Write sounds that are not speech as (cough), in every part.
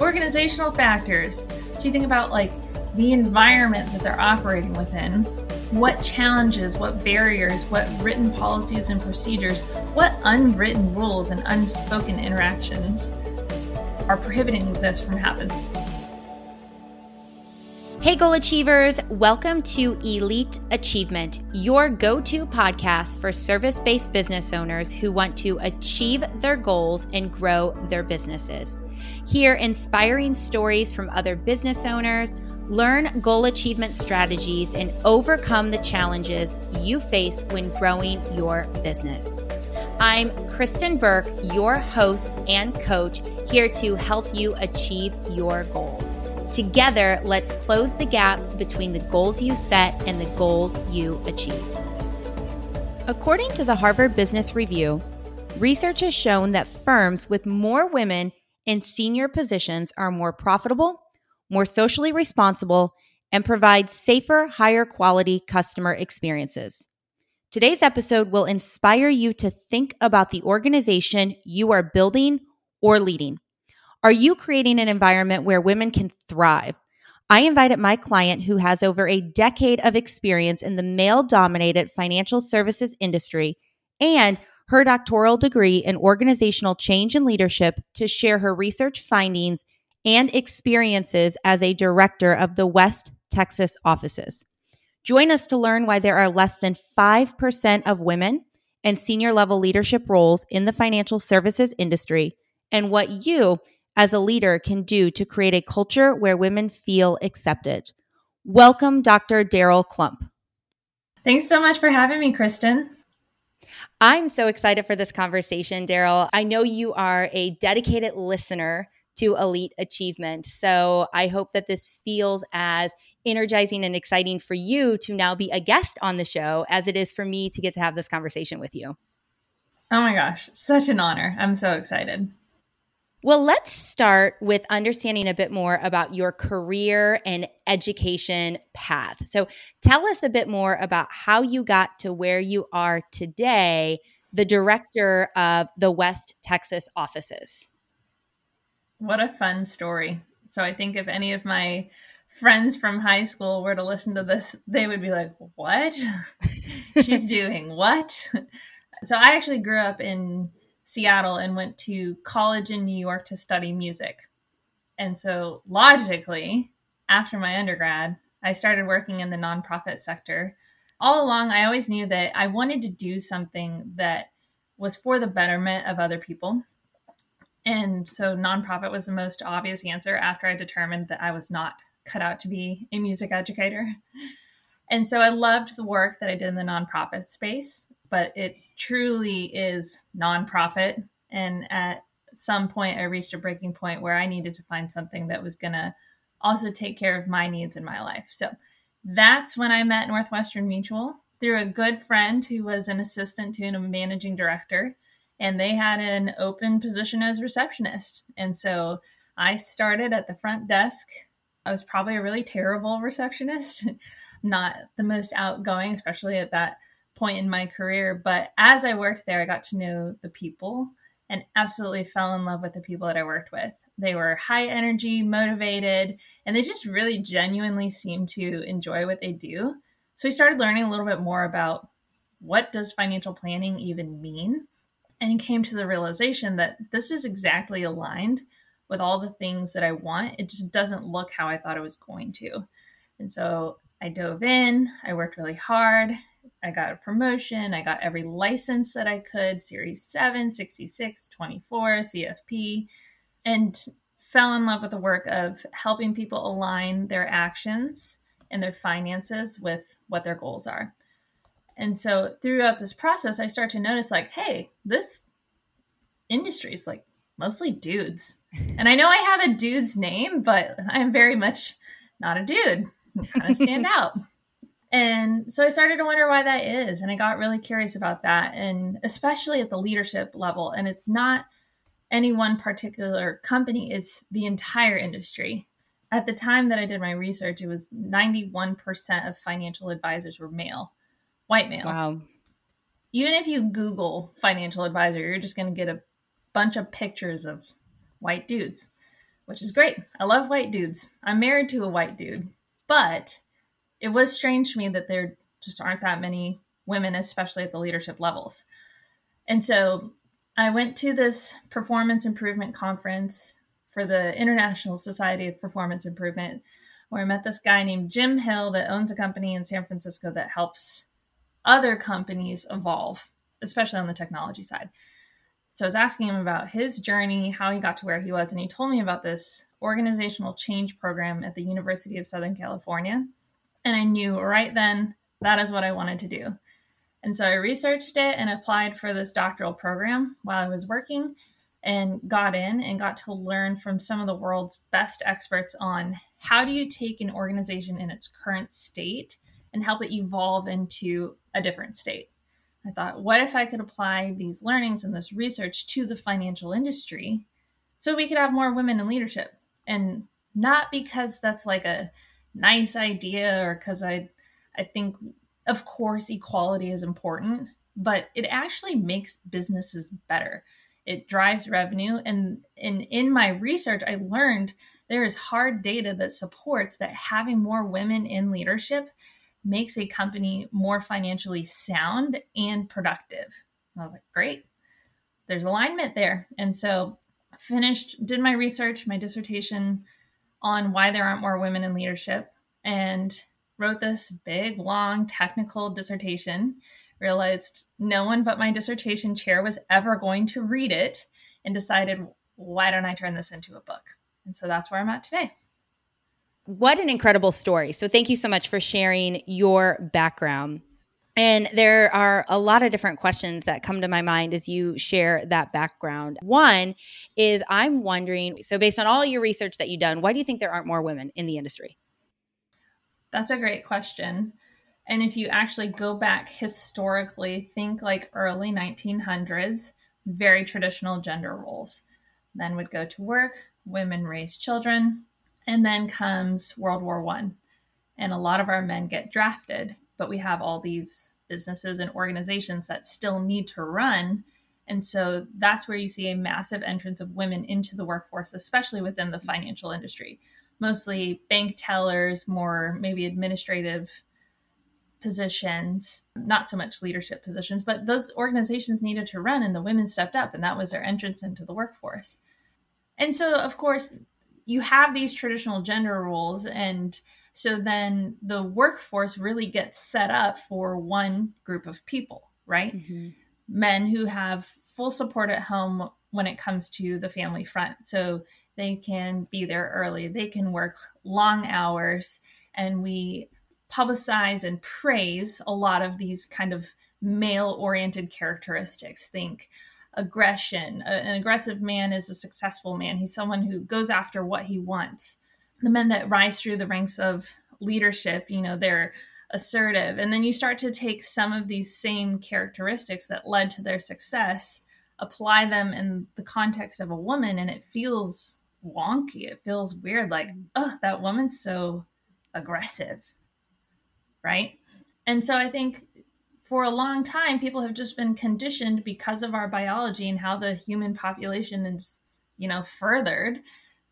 organizational factors. So you think about like the environment that they're operating within, what challenges, what barriers, what written policies and procedures, what unwritten rules and unspoken interactions are prohibiting this from happening. Hey, goal achievers, welcome to Elite Achievement, your go to podcast for service based business owners who want to achieve their goals and grow their businesses. Hear inspiring stories from other business owners, learn goal achievement strategies, and overcome the challenges you face when growing your business. I'm Kristen Burke, your host and coach, here to help you achieve your goals. Together, let's close the gap between the goals you set and the goals you achieve. According to the Harvard Business Review, research has shown that firms with more women in senior positions are more profitable, more socially responsible, and provide safer, higher quality customer experiences. Today's episode will inspire you to think about the organization you are building or leading. Are you creating an environment where women can thrive? I invited my client who has over a decade of experience in the male dominated financial services industry and her doctoral degree in organizational change and leadership to share her research findings and experiences as a director of the West Texas offices. Join us to learn why there are less than 5% of women in senior level leadership roles in the financial services industry and what you as a leader can do to create a culture where women feel accepted. Welcome, Dr. Daryl Klump. Thanks so much for having me, Kristen. I'm so excited for this conversation, Daryl. I know you are a dedicated listener to elite achievement. So I hope that this feels as energizing and exciting for you to now be a guest on the show as it is for me to get to have this conversation with you. Oh my gosh, such an honor. I'm so excited. Well, let's start with understanding a bit more about your career and education path. So, tell us a bit more about how you got to where you are today, the director of the West Texas offices. What a fun story. So, I think if any of my friends from high school were to listen to this, they would be like, What? (laughs) She's (laughs) doing what? So, I actually grew up in Seattle and went to college in New York to study music. And so, logically, after my undergrad, I started working in the nonprofit sector. All along, I always knew that I wanted to do something that was for the betterment of other people. And so, nonprofit was the most obvious answer after I determined that I was not cut out to be a music educator. And so, I loved the work that I did in the nonprofit space, but it truly is nonprofit. And at some point, I reached a breaking point where I needed to find something that was going to also take care of my needs in my life. So that's when I met Northwestern Mutual through a good friend who was an assistant to a managing director. And they had an open position as receptionist. And so I started at the front desk. I was probably a really terrible receptionist, (laughs) not the most outgoing, especially at that point in my career. But as I worked there, I got to know the people and absolutely fell in love with the people that I worked with. They were high energy, motivated, and they just really genuinely seemed to enjoy what they do. So I started learning a little bit more about what does financial planning even mean and came to the realization that this is exactly aligned with all the things that I want. It just doesn't look how I thought it was going to. And so I dove in, I worked really hard, I got a promotion. I got every license that I could Series 7, 66, 24, CFP, and fell in love with the work of helping people align their actions and their finances with what their goals are. And so throughout this process, I start to notice like, hey, this industry is like mostly dudes. And I know I have a dude's name, but I'm very much not a dude. I kind of stand out. And so I started to wonder why that is. And I got really curious about that. And especially at the leadership level. And it's not any one particular company, it's the entire industry. At the time that I did my research, it was 91% of financial advisors were male, white male. Wow. Even if you Google financial advisor, you're just going to get a bunch of pictures of white dudes. which is great. I love white dudes. I'm married to a white dude, but it was strange to me that there just aren't that many women, especially at the leadership levels. And so I went to this performance improvement conference for the International Society of Performance Improvement, where I met this guy named Jim Hill that owns a company in San Francisco that helps other companies evolve, especially on the technology side. So I was asking him about his journey, how he got to where he was, and he told me about this organizational change program at the University of Southern California. And I knew right then that is what I wanted to do. And so I researched it and applied for this doctoral program while I was working and got in and got to learn from some of the world's best experts on how do you take an organization in its current state and help it evolve into a different state. I thought, what if I could apply these learnings and this research to the financial industry so we could have more women in leadership? And not because that's like a nice idea or because I I think of course equality is important, but it actually makes businesses better. It drives revenue and, and in my research I learned there is hard data that supports that having more women in leadership makes a company more financially sound and productive. I was like, great. There's alignment there. And so finished, did my research, my dissertation on why there aren't more women in leadership, and wrote this big, long technical dissertation. Realized no one but my dissertation chair was ever going to read it, and decided, why don't I turn this into a book? And so that's where I'm at today. What an incredible story. So, thank you so much for sharing your background. And there are a lot of different questions that come to my mind as you share that background. One is I'm wondering so, based on all your research that you've done, why do you think there aren't more women in the industry? That's a great question. And if you actually go back historically, think like early 1900s, very traditional gender roles. Men would go to work, women raise children, and then comes World War One, and a lot of our men get drafted. But we have all these businesses and organizations that still need to run. And so that's where you see a massive entrance of women into the workforce, especially within the financial industry. Mostly bank tellers, more maybe administrative positions, not so much leadership positions, but those organizations needed to run and the women stepped up and that was their entrance into the workforce. And so, of course, you have these traditional gender roles and so then the workforce really gets set up for one group of people right mm-hmm. men who have full support at home when it comes to the family front so they can be there early they can work long hours and we publicize and praise a lot of these kind of male oriented characteristics think aggression. An aggressive man is a successful man. He's someone who goes after what he wants. The men that rise through the ranks of leadership, you know, they're assertive. And then you start to take some of these same characteristics that led to their success, apply them in the context of a woman, and it feels wonky. It feels weird. Like, oh, that woman's so aggressive. Right. And so I think for a long time, people have just been conditioned because of our biology and how the human population is, you know, furthered.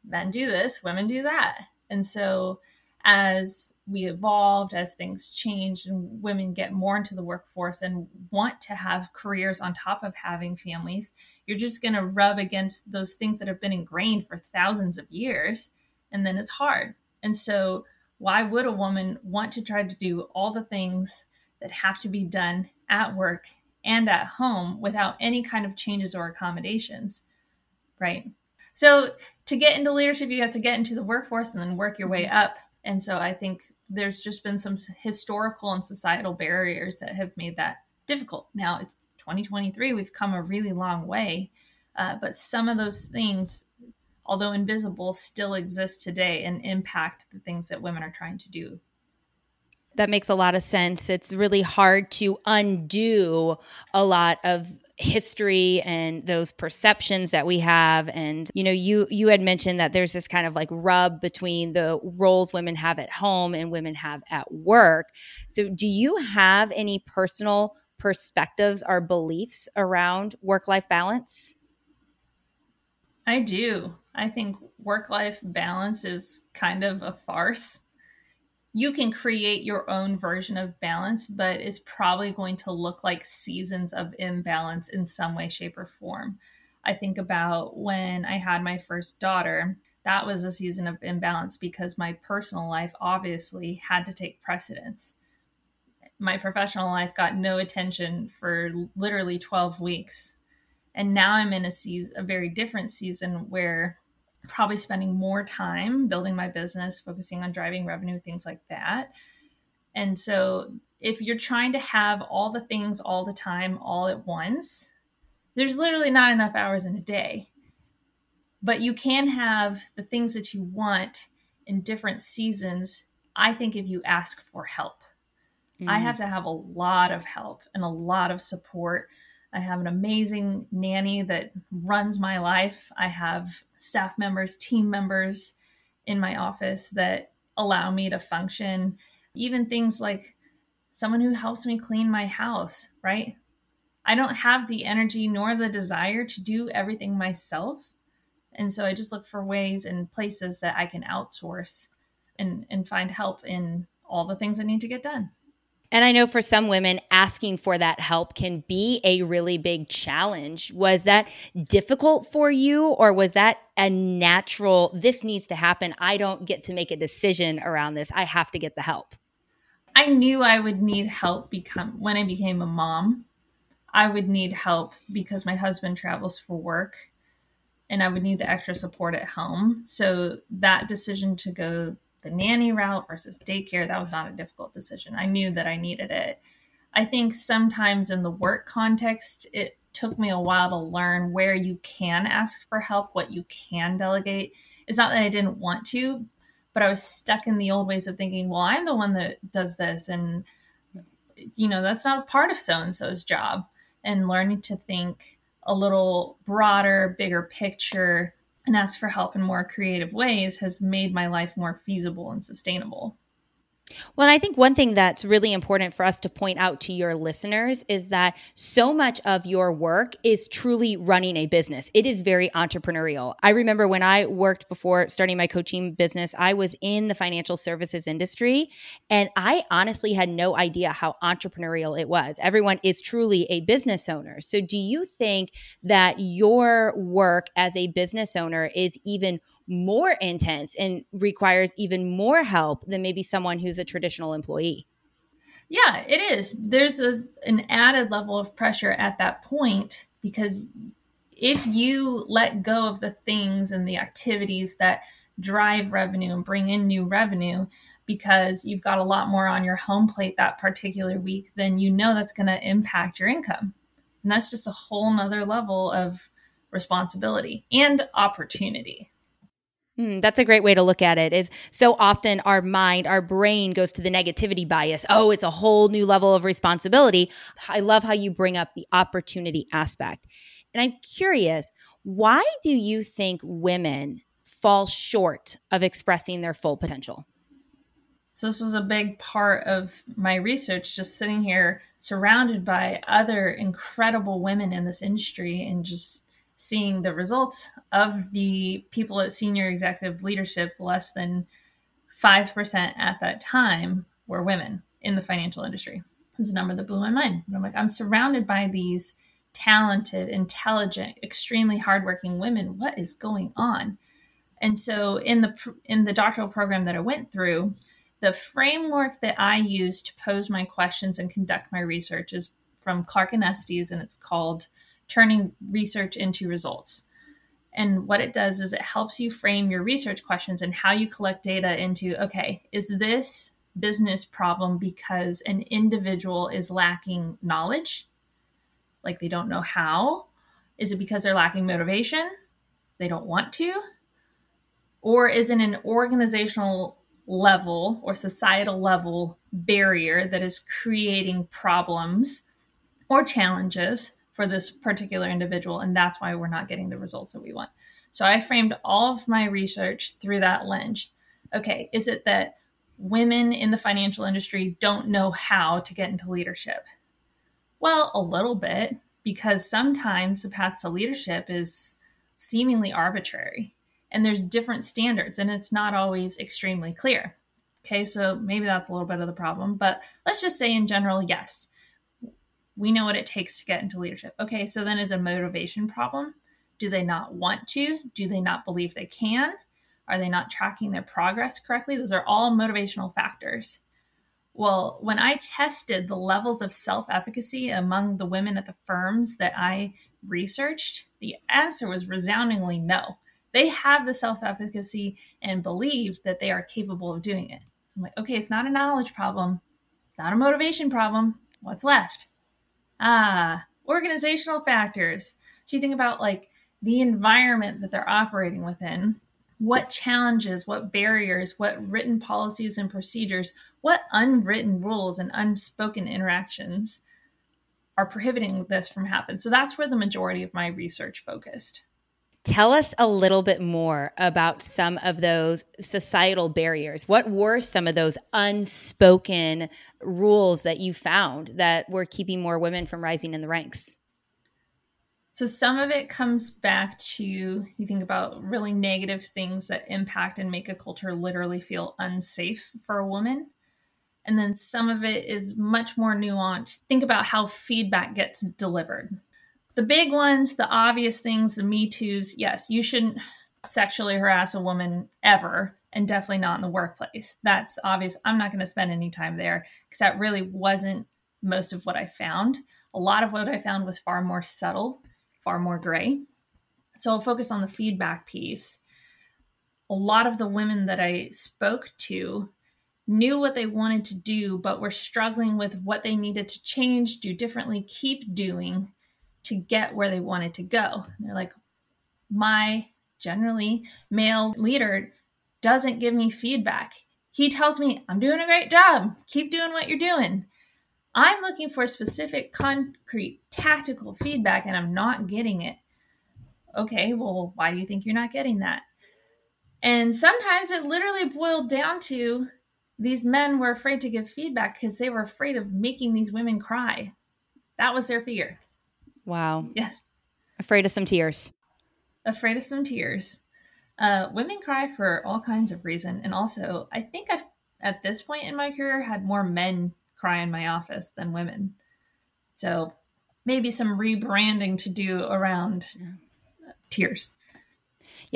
Men do this, women do that. And so as we evolved, as things changed, and women get more into the workforce and want to have careers on top of having families, you're just going to rub against those things that have been ingrained for thousands of years. And then it's hard. And so, why would a woman want to try to do all the things that have to be done at work and at home without any kind of changes or accommodations, right? So to get into leadership, you have to get into the workforce and then work your way mm-hmm. up. And so I think there's just been some historical and societal barriers that have made that difficult. Now it's 2023, we've come a really long way, uh, but some of those things, although invisible, still exist today and impact the things that women are trying to do that makes a lot of sense. It's really hard to undo a lot of history and those perceptions that we have and you know you you had mentioned that there's this kind of like rub between the roles women have at home and women have at work so do you have any personal perspectives or beliefs around work life balance I do. I think work life balance is kind of a farce. You can create your own version of balance, but it's probably going to look like seasons of imbalance in some way, shape, or form. I think about when I had my first daughter, that was a season of imbalance because my personal life obviously had to take precedence. My professional life got no attention for literally 12 weeks. And now I'm in a season, a very different season where probably spending more time building my business, focusing on driving revenue, things like that. And so if you're trying to have all the things all the time, all at once, there's literally not enough hours in a day. But you can have the things that you want in different seasons. I think if you ask for help, mm. I have to have a lot of help and a lot of support. I have an amazing nanny that runs my life. I have staff members, team members in my office that allow me to function. Even things like someone who helps me clean my house, right? I don't have the energy nor the desire to do everything myself. And so I just look for ways and places that I can outsource and, and find help in all the things I need to get done. And I know for some women, asking for that help can be a really big challenge. Was that difficult for you, or was that a natural, this needs to happen? I don't get to make a decision around this. I have to get the help. I knew I would need help become when I became a mom. I would need help because my husband travels for work and I would need the extra support at home. So that decision to go the nanny route versus daycare, that was not a difficult decision. I knew that I needed it. I think sometimes in the work context, it took me a while to learn where you can ask for help, what you can delegate. It's not that I didn't want to, but I was stuck in the old ways of thinking, well, I'm the one that does this. And, you know, that's not a part of so and so's job and learning to think a little broader, bigger picture and ask for help in more creative ways has made my life more feasible and sustainable. Well, I think one thing that's really important for us to point out to your listeners is that so much of your work is truly running a business. It is very entrepreneurial. I remember when I worked before starting my coaching business, I was in the financial services industry and I honestly had no idea how entrepreneurial it was. Everyone is truly a business owner. So, do you think that your work as a business owner is even more intense and requires even more help than maybe someone who's a traditional employee. Yeah, it is. There's a, an added level of pressure at that point because if you let go of the things and the activities that drive revenue and bring in new revenue because you've got a lot more on your home plate that particular week, then you know that's going to impact your income. And that's just a whole nother level of responsibility and opportunity. Mm, that's a great way to look at it. Is so often our mind, our brain goes to the negativity bias. Oh, it's a whole new level of responsibility. I love how you bring up the opportunity aspect. And I'm curious, why do you think women fall short of expressing their full potential? So, this was a big part of my research, just sitting here surrounded by other incredible women in this industry and just seeing the results of the people at senior executive leadership, less than 5% at that time were women in the financial industry. It's a number that blew my mind. And I'm like, I'm surrounded by these talented, intelligent, extremely hardworking women. What is going on? And so in the in the doctoral program that I went through, the framework that I use to pose my questions and conduct my research is from Clark and Estes, and it's called turning research into results. And what it does is it helps you frame your research questions and how you collect data into okay, is this business problem because an individual is lacking knowledge? Like they don't know how? Is it because they're lacking motivation? They don't want to? Or is it an organizational level or societal level barrier that is creating problems or challenges for this particular individual and that's why we're not getting the results that we want. So i framed all of my research through that lens. Okay is it that women in the financial industry don't know how to get into leadership? Well a little bit because sometimes the path to leadership is seemingly arbitrary and there's different standards and it's not always extremely clear. Okay, so maybe that's a little bit of the problem, but let's just say in general, yes, we know what it takes to get into leadership. Okay, so then is a motivation problem? Do they not want to? Do they not believe they can? Are they not tracking their progress correctly? Those are all motivational factors. Well, when I tested the levels of self efficacy among the women at the firms that I researched, the answer was resoundingly no. They have the self efficacy and believe that they are capable of doing it. So I'm like, okay, it's not a knowledge problem, it's not a motivation problem. What's left? Ah, organizational factors. So you think about like the environment that they're operating within, what challenges, what barriers, what written policies and procedures, what unwritten rules and unspoken interactions are prohibiting this from happening. So that's where the majority of my research focused. Tell us a little bit more about some of those societal barriers. What were some of those unspoken rules that you found that were keeping more women from rising in the ranks? So, some of it comes back to you think about really negative things that impact and make a culture literally feel unsafe for a woman. And then some of it is much more nuanced. Think about how feedback gets delivered the big ones, the obvious things, the Me Too's, yes, you shouldn't sexually harass a woman ever, and definitely not in the workplace. That's obvious. I'm not going to spend any time there because that really wasn't most of what I found. A lot of what I found was far more subtle, far more gray. So I'll focus on the feedback piece. A lot of the women that I spoke to knew what they wanted to do, but were struggling with what they needed to change, do differently, keep doing to get where they wanted to go. They're like, my generally male leader doesn't give me feedback. He tells me, I'm doing a great job. Keep doing what you're doing. I'm looking for specific, concrete, tactical feedback and I'm not getting it. Okay, well, why do you think you're not getting that? And sometimes it literally boiled down to these men were afraid to give feedback because they were afraid of making these women cry. That was their fear. Wow. Yes. Afraid of some tears. Afraid of some tears. Uh, women cry for all kinds of reason, and also I think I've at this point in my career had more men cry in my office than women. So maybe some rebranding to do around tears.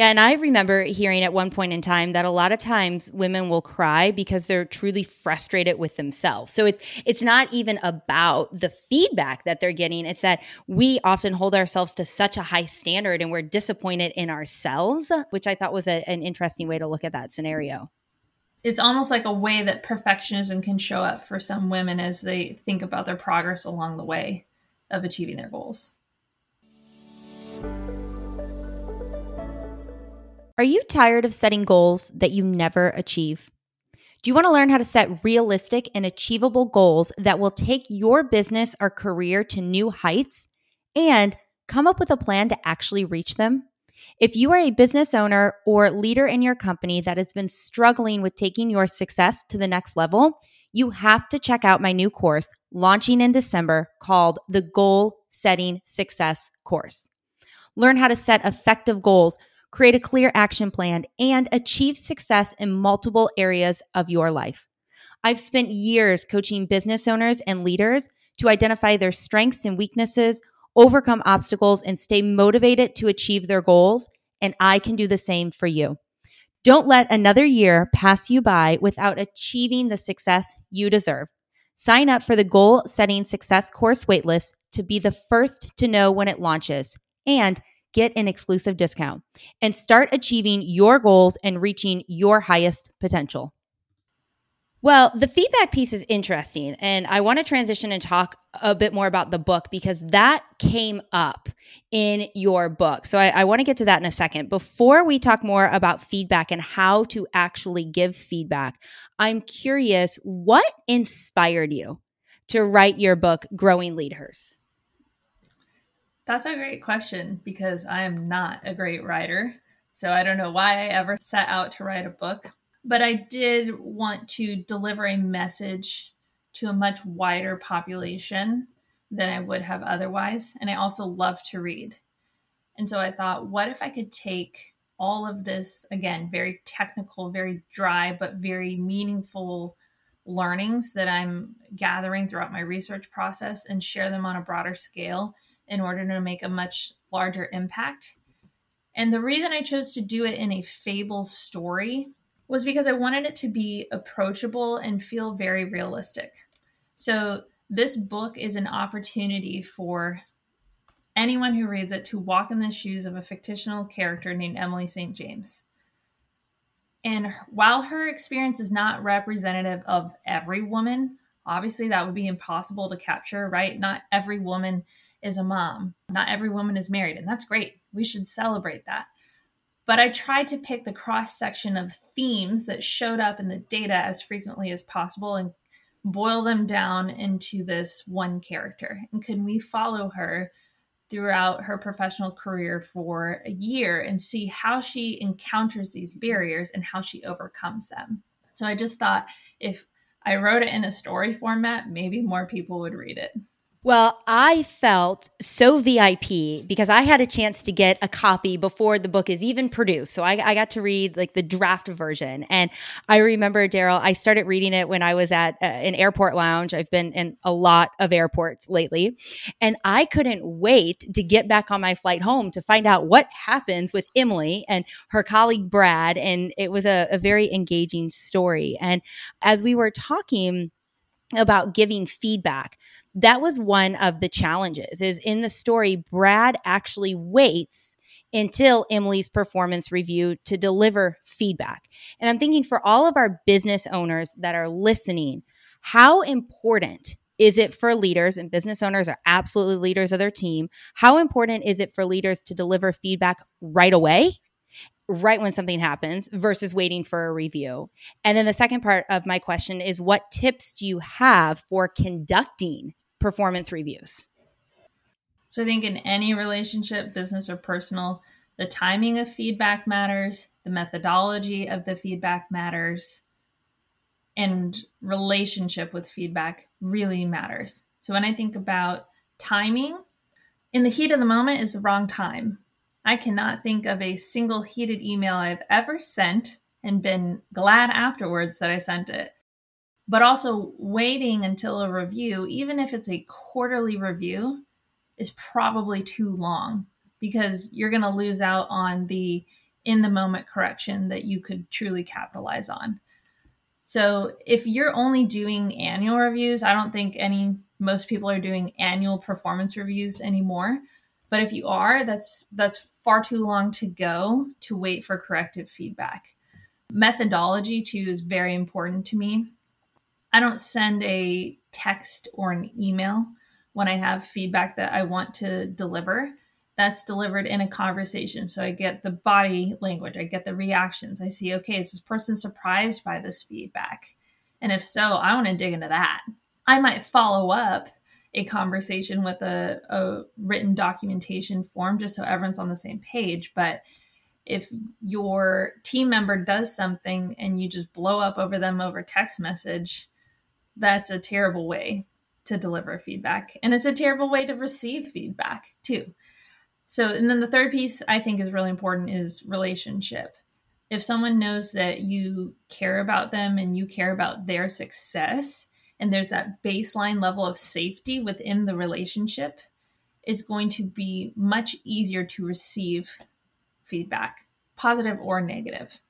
Yeah, and I remember hearing at one point in time that a lot of times women will cry because they're truly frustrated with themselves. So it's it's not even about the feedback that they're getting. It's that we often hold ourselves to such a high standard and we're disappointed in ourselves, which I thought was a, an interesting way to look at that scenario. It's almost like a way that perfectionism can show up for some women as they think about their progress along the way of achieving their goals. Are you tired of setting goals that you never achieve? Do you want to learn how to set realistic and achievable goals that will take your business or career to new heights and come up with a plan to actually reach them? If you are a business owner or leader in your company that has been struggling with taking your success to the next level, you have to check out my new course launching in December called the Goal Setting Success Course. Learn how to set effective goals create a clear action plan, and achieve success in multiple areas of your life. I've spent years coaching business owners and leaders to identify their strengths and weaknesses, overcome obstacles, and stay motivated to achieve their goals. And I can do the same for you. Don't let another year pass you by without achieving the success you deserve. Sign up for the Goal Setting Success course waitlist to be the first to know when it launches. And get an exclusive discount and start achieving your goals and reaching your highest potential. Well, the feedback piece is interesting, and I want to transition and talk a bit more about the book because that came up in your book. So I, I, want to get to that in a second. Before we talk more about feedback and how to actually give feedback, I'm curious what inspired you to write your book, Growing Leadhers? That's a great question because I am not a great writer. So I don't know why I ever set out to write a book. But I did want to deliver a message to a much wider population than I would have otherwise. And I also love to read. And so I thought, what if I could take all of this, again, very technical, very dry, but very meaningful learnings that I'm gathering throughout my research process and share them on a broader scale in order to make a much larger impact. And the reason I chose to do it in a fable story was because I wanted it to be approachable and feel very realistic. So, this book is an opportunity for anyone who reads it to walk in the shoes of a fictional character named Emily St. James. And while her experience is not representative of every woman, obviously that would be impossible to capture, right? Not every woman is a mom, not every woman is married, and that's great. We should celebrate that. But I tried to pick the cross section of themes that showed up in the data as frequently as possible and boil them down into this one character. And can we follow her throughout her professional career for a year and see how she encounters these barriers and how she overcomes them? So I just thought if I wrote it in a story format, maybe more people would read it. Well, I felt so VIP because I had a chance to get a copy before the book is even produced. So I, I got to read like the draft version. And I remember, Daryl, I started reading it when I was at uh, an airport lounge. I've been in a lot of airports lately. And I couldn't wait to get back on my flight home to find out what happens with Emily and her colleague Brad. And it was a, a very engaging story. And as we were talking, about giving feedback that was one of the challenges is in the story brad actually waits until emily's performance review to deliver feedback and i'm thinking for all of our business owners that are listening how important is it for leaders and business owners are absolutely leaders of their team how important is it for leaders to deliver feedback right away right when something happens versus waiting for a review. And then the second part of my question is what tips do you have for conducting performance reviews? So I think in any relationship, business or personal, the timing of feedback matters, the methodology of the feedback matters, and relationship with feedback really matters. So when I think about timing, in the heat of the moment is the wrong time I cannot think of a single heated email I've ever sent and been glad afterwards that I sent it. But also, waiting until a review, even if it's a quarterly review, is probably too long because you're going to lose out on the in the moment correction that you could truly capitalize on. So, if you're only doing annual reviews, I don't think any most people are doing annual performance reviews anymore. But if you are, that's that's far too long to go to wait for corrective feedback. Methodology too is very important to me. I don't send a text or an email when I have feedback that I want to deliver. That's delivered in a conversation. So I get the body language, I get the reactions. I see, okay, is this person surprised by this feedback? And if so, I want to dig into that. I might follow up a conversation with a, a written documentation form just so everyone's on the same page. But if your team member does something and you just blow up over them over text message, that's a terrible way to deliver feedback. And it's a terrible way to receive feedback too. So, and then the third piece I think is really important is relationship. If someone knows that you care about them and you care about their success, and there's that baseline level of safety within the relationship, it's going to be much easier to receive feedback, positive or negative.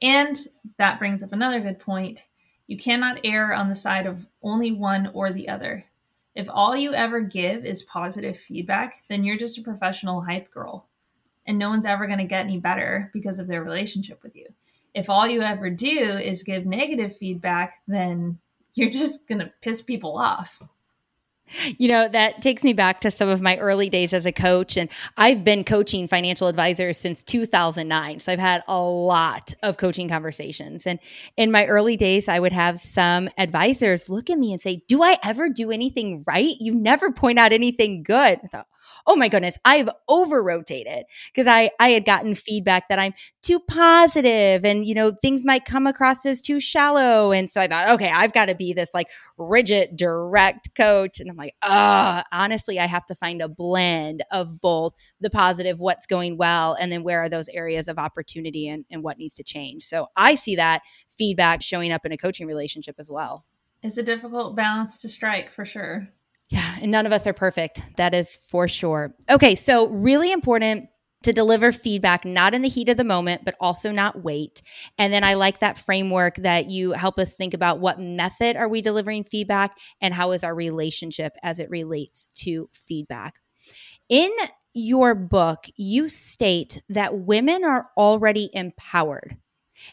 And that brings up another good point. You cannot err on the side of only one or the other. If all you ever give is positive feedback, then you're just a professional hype girl. And no one's ever going to get any better because of their relationship with you. If all you ever do is give negative feedback, then you're (laughs) just going to piss people off. You know, that takes me back to some of my early days as a coach. And I've been coaching financial advisors since 2009. So I've had a lot of coaching conversations. And in my early days, I would have some advisors look at me and say, Do I ever do anything right? You never point out anything good. I thought, oh my goodness, I've over rotated because I, I had gotten feedback that I'm too positive and, you know, things might come across as too shallow. And so I thought, okay, I've got to be this like rigid, direct coach. And I'm like, oh, honestly, I have to find a blend of both the positive, what's going well, and then where are those areas of opportunity and, and what needs to change. So I see that feedback showing up in a coaching relationship as well. It's a difficult balance to strike for sure. Yeah, and none of us are perfect. That is for sure. Okay, so really important to deliver feedback not in the heat of the moment but also not wait and then i like that framework that you help us think about what method are we delivering feedback and how is our relationship as it relates to feedback in your book you state that women are already empowered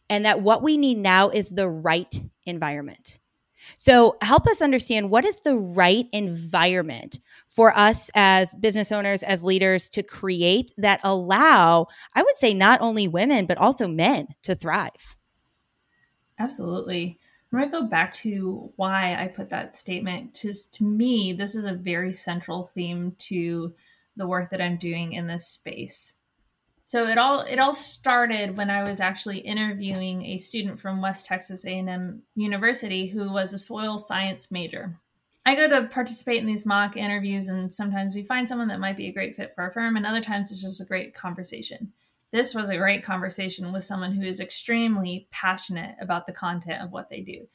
and that what we need now is the right environment so, help us understand what is the right environment for us as business owners, as leaders to create that allow, I would say, not only women, but also men to thrive. Absolutely. I'm going to go back to why I put that statement. To, to me, this is a very central theme to the work that I'm doing in this space. So it all it all started when I was actually interviewing a student from West Texas A&M University who was a soil science major. I go to participate in these mock interviews and sometimes we find someone that might be a great fit for our firm and other times it's just a great conversation. This was a great conversation with someone who is extremely passionate about the content of what they do.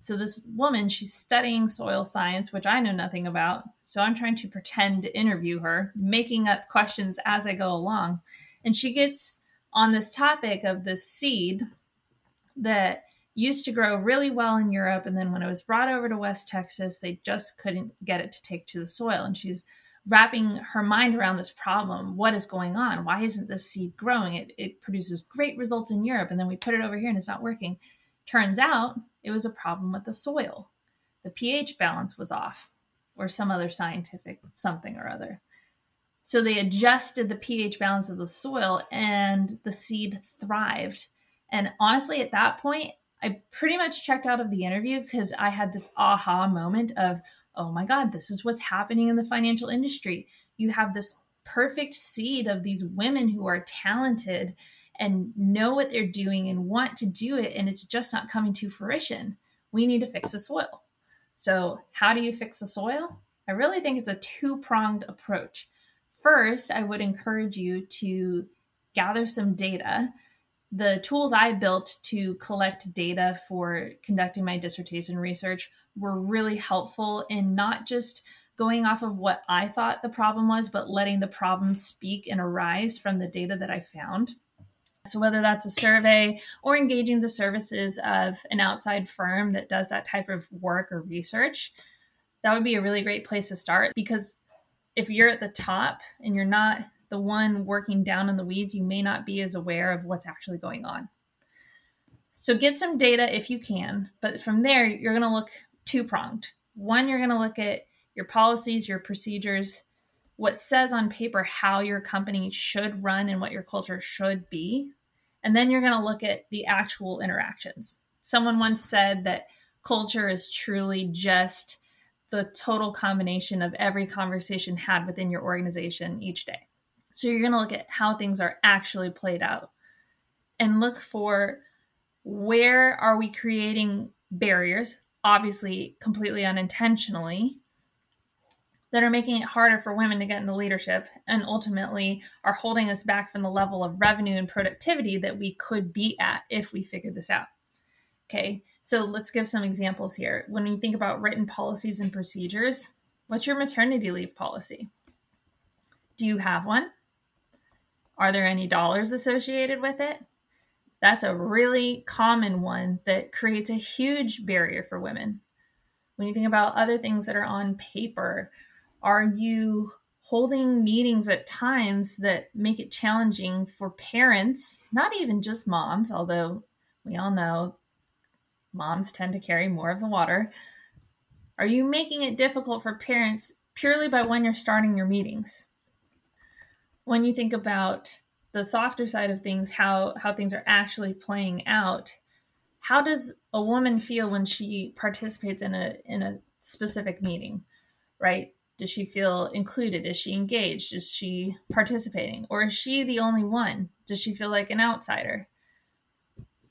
So this woman, she's studying soil science, which I know nothing about. So I'm trying to pretend to interview her, making up questions as I go along and she gets on this topic of this seed that used to grow really well in Europe. And then when it was brought over to West Texas, they just couldn't get it to take to the soil. And she's wrapping her mind around this problem. What is going on? Why isn't this seed growing? It, it produces great results in Europe. And then we put it over here and it's not working. Turns out it was a problem with the soil. The pH balance was off, or some other scientific something or other. So they adjusted the pH balance of the soil and the seed thrived. And honestly, at that point, I pretty much checked out of the interview because I had this aha moment of, oh my God, this is what's happening in the financial industry. You have this perfect seed of these women who are talented and know what they're doing and want to do it, and it's just not coming to fruition. We need to fix the soil. So, how do you fix the soil? I really think it's a two pronged approach. First, I would encourage you to gather some data. The tools I built to collect data for conducting my dissertation research were really helpful in not just going off of what I thought the problem was, but letting the problem speak and arise from the data that I found. So, whether that's a survey or engaging the services of an outside firm that does that type of work or research, that would be a really great place to start because if you're at the top and you're not the one working down in the weeds, you may not be as aware of what's actually going on. So get some data if you can, but from there, you're going to look two pronged. One, you're going to look at your policies, your procedures, what says on paper how your company should run and what your culture should be. And then you're going to look at the actual interactions. Someone once said that culture is truly just the total combination of every conversation had within your organization each day. So you're going to look at how things are actually played out and look for where are we creating barriers, obviously completely unintentionally, that are making it harder for women to get into leadership and ultimately are holding us back from the level of revenue and productivity that we could be at if we figured this out. Okay. So let's give some examples here. When you think about written policies and procedures, what's your maternity leave policy? Do you have one? Are there any dollars associated with it? That's a really common one that creates a huge barrier for women. When you think about other things that are on paper, are you holding meetings at times that make it challenging for parents, not even just moms, although we all know moms tend to carry more of the water. Are you making it difficult for parents purely by when you're starting your meetings? When you think about the softer side of things, how, how things are actually playing out, how does a woman feel when she participates in a in a specific meeting, right? Does she feel included? Is she engaged? Is she participating? Or is she the only one? Does she feel like an outsider?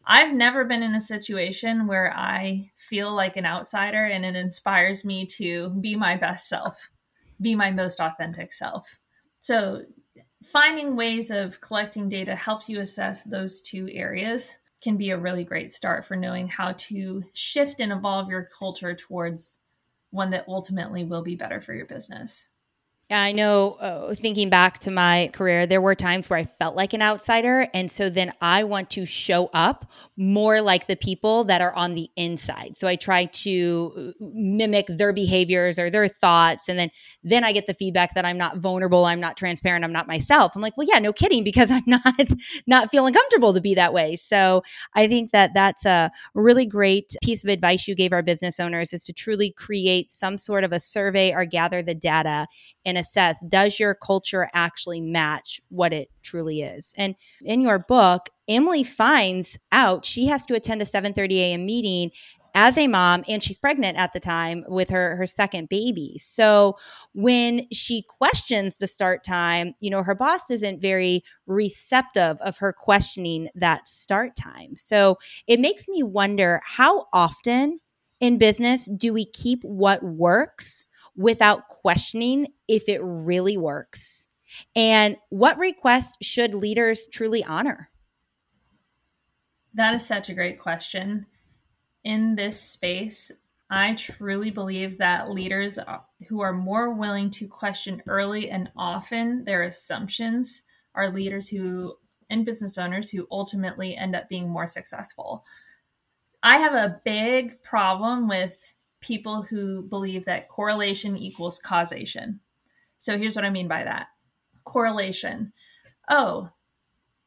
I've never been in a situation where I feel like an outsider and it inspires me to be my best self, be my most authentic self. So, finding ways of collecting data help you assess those two areas can be a really great start for knowing how to shift and evolve your culture towards one that ultimately will be better for your business. I know, uh, thinking back to my career, there were times where I felt like an outsider. And so then I want to show up more like the people that are on the inside. So I try to uh, mimic their behaviors or their thoughts. And then, then I get the feedback that I'm not vulnerable, I'm not transparent, I'm not myself. I'm like, well, yeah, no kidding, (laughs) because I'm not, not feeling comfortable to be that way. So I think that that's a really great piece of advice you gave our business owners is to truly create some sort of a survey or gather the data and assess does your culture actually match what it truly is? And in your book emily finds out she has to attend a 7.30 a.m meeting as a mom and she's pregnant at the time with her her second baby. So when she questions the start time you know her boss isn't very receptive of her questioning that start time. So it makes me wonder how often in business do we keep what works without questioning if it really works? And what requests should leaders truly honor? That is such a great question. In this space, I truly believe that leaders who are more willing to question early and often their assumptions are leaders who and business owners who ultimately end up being more successful. I have a big problem with people who believe that correlation equals causation. So here's what I mean by that correlation. Oh,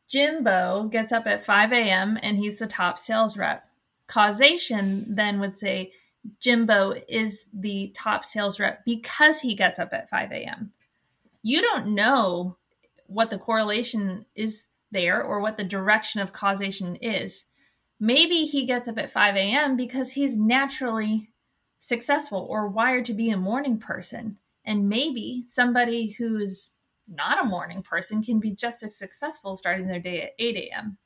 Jimbo gets up at 5 a.m. and he's the top sales rep. Causation then would say Jimbo is the top sales rep because he gets up at 5 a.m. You don't know what the correlation is there or what the direction of causation is. Maybe he gets up at 5 a.m. because he's naturally successful or wired to be a morning person. And maybe somebody who's not a morning person can be just as successful starting their day at 8 a.m.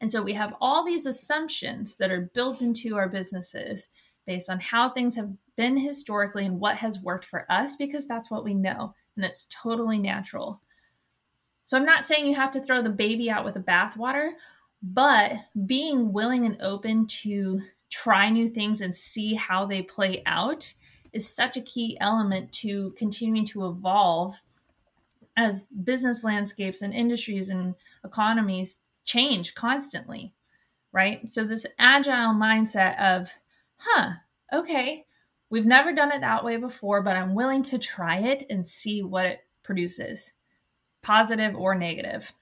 And so we have all these assumptions that are built into our businesses based on how things have been historically and what has worked for us because that's what we know. And it's totally natural. So I'm not saying you have to throw the baby out with the bathwater, but being willing and open to try new things and see how they play out is such a key element to continuing to evolve as business landscapes and industries and economies change constantly, right? So, this agile mindset of, huh, okay, we've never done it that way before, but I'm willing to try it and see what it produces, positive or negative.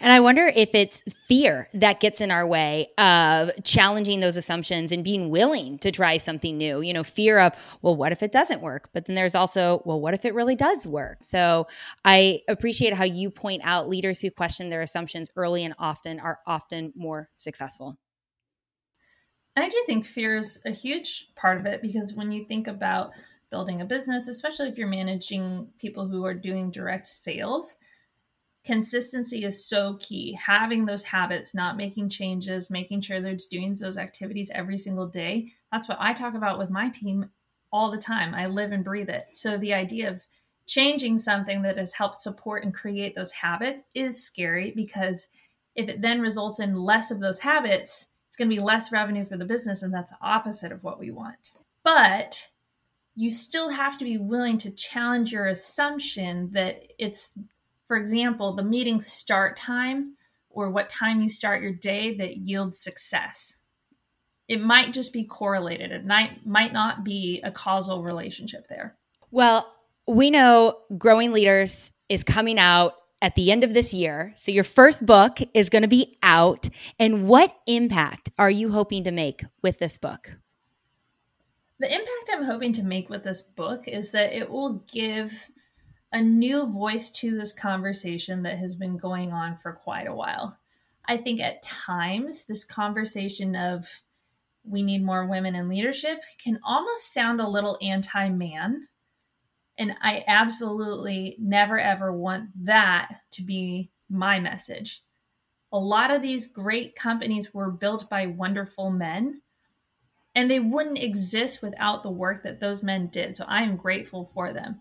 And I wonder if it's fear that gets in our way of challenging those assumptions and being willing to try something new. You know, fear of, well, what if it doesn't work? But then there's also, well, what if it really does work? So I appreciate how you point out leaders who question their assumptions early and often are often more successful. And I do think fear is a huge part of it because when you think about building a business, especially if you're managing people who are doing direct sales, consistency is so key. Having those habits, not making changes, making sure they're doing those activities every single day. That's what I talk about with my team all the time. I live and breathe it. So the idea of changing something that has helped support and create those habits is scary because if it then results in less of those habits, it's going to be less revenue for the business. And that's the opposite of what we want. But you still have to be willing to challenge your assumption that it's for example, the meeting start time or what time you start your day that yields success. It might just be correlated. It might, might not be a causal relationship there. Well, we know Growing Leadhers is coming out at the end of this year. So your first book is going to be out. And what impact are you hoping to make with this book? The impact I'm hoping to make with this book is that it will give a new voice to this conversation that has been going on for quite a while. I think at times this conversation of we need more women in leadership can almost sound a little anti man And I absolutely never ever want that to be my message. A lot of these great companies were built by wonderful men, and they wouldn't exist without the work that those men did. So I am grateful for them.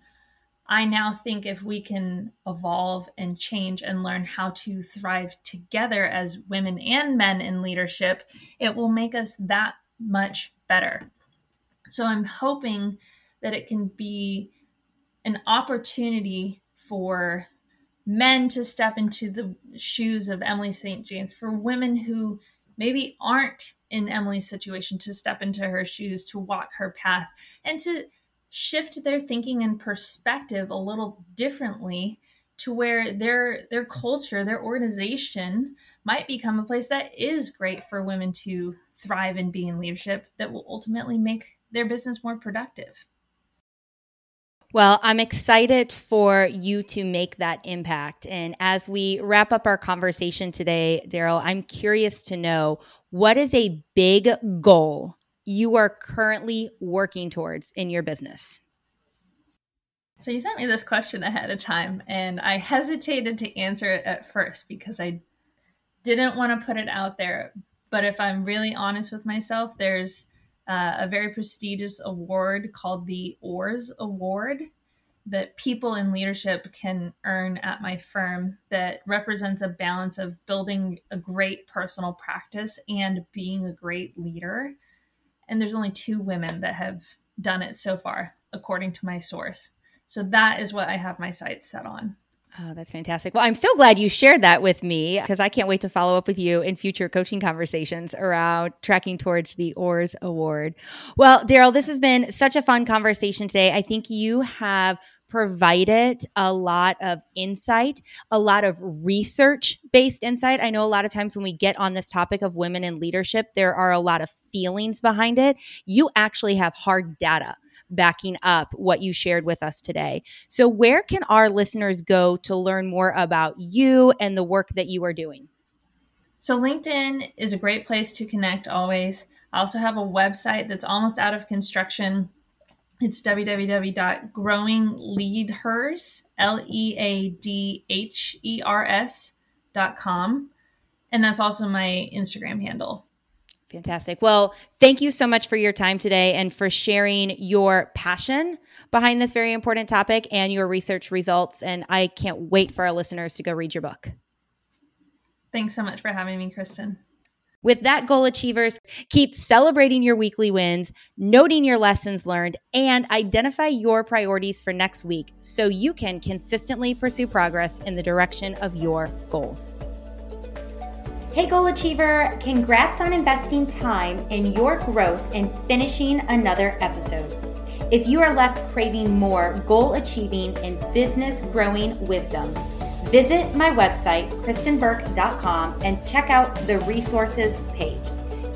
I now think if we can evolve and change and learn how to thrive together as women and men in leadership, it will make us that much better. So I'm hoping that it can be an opportunity for men to step into the shoes of Emily St. James, for women who maybe aren't in Emily's situation to step into her shoes, to walk her path, and to shift their thinking and perspective a little differently to where their their culture their organization might become a place that is great for women to thrive and be in leadership that will ultimately make their business more productive well, I'm excited for you to make that impact. And as we wrap up our conversation today, Daryl, I'm curious to know what is a big goal you are currently working towards in your business? So, you sent me this question ahead of time, and I hesitated to answer it at first because I didn't want to put it out there. But if I'm really honest with myself, there's uh, a very prestigious award called the OARS Award that people in leadership can earn at my firm that represents a balance of building a great personal practice and being a great leader. And there's only two women that have done it so far, according to my source. So that is what I have my sights set on. Oh, that's fantastic. Well, I'm so glad you shared that with me because I can't wait to follow up with you in future coaching conversations around tracking towards the OARS Award. Well, Daryl, this has been such a fun conversation today. I think you have provided a lot of insight, a lot of research based insight. I know a lot of times when we get on this topic of women in leadership, there are a lot of feelings behind it. You actually have hard data backing up what you shared with us today. So, where can our listeners go to learn more about you and the work that you are doing? So, LinkedIn is a great place to connect always. I also have a website that's almost out of construction. It's www.growingleadhers, L E A D H E R S dot com. And that's also my Instagram handle. Fantastic. Well, thank you so much for your time today and for sharing your passion behind this very important topic and your research results. And I can't wait for our listeners to go read your book. Thanks so much for having me, Kristen. With that, goal achievers, keep celebrating your weekly wins, noting your lessons learned, and identify your priorities for next week so you can consistently pursue progress in the direction of your goals. Hey, goal achiever, congrats on investing time in your growth and finishing another episode. If you are left craving more goal achieving and business growing wisdom, visit my website, kristenburke.com, and check out the resources page.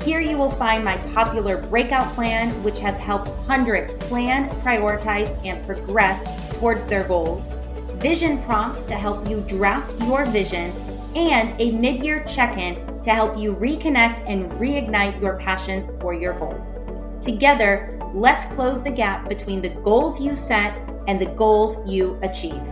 Here you will find my popular breakout plan, which has helped hundreds plan, prioritize, and progress towards their goals, vision prompts to help you draft your vision and a mid year check in to help you reconnect and reignite your passion for your goals. Together, let's close the gap between the goals you set and the goals you achieve.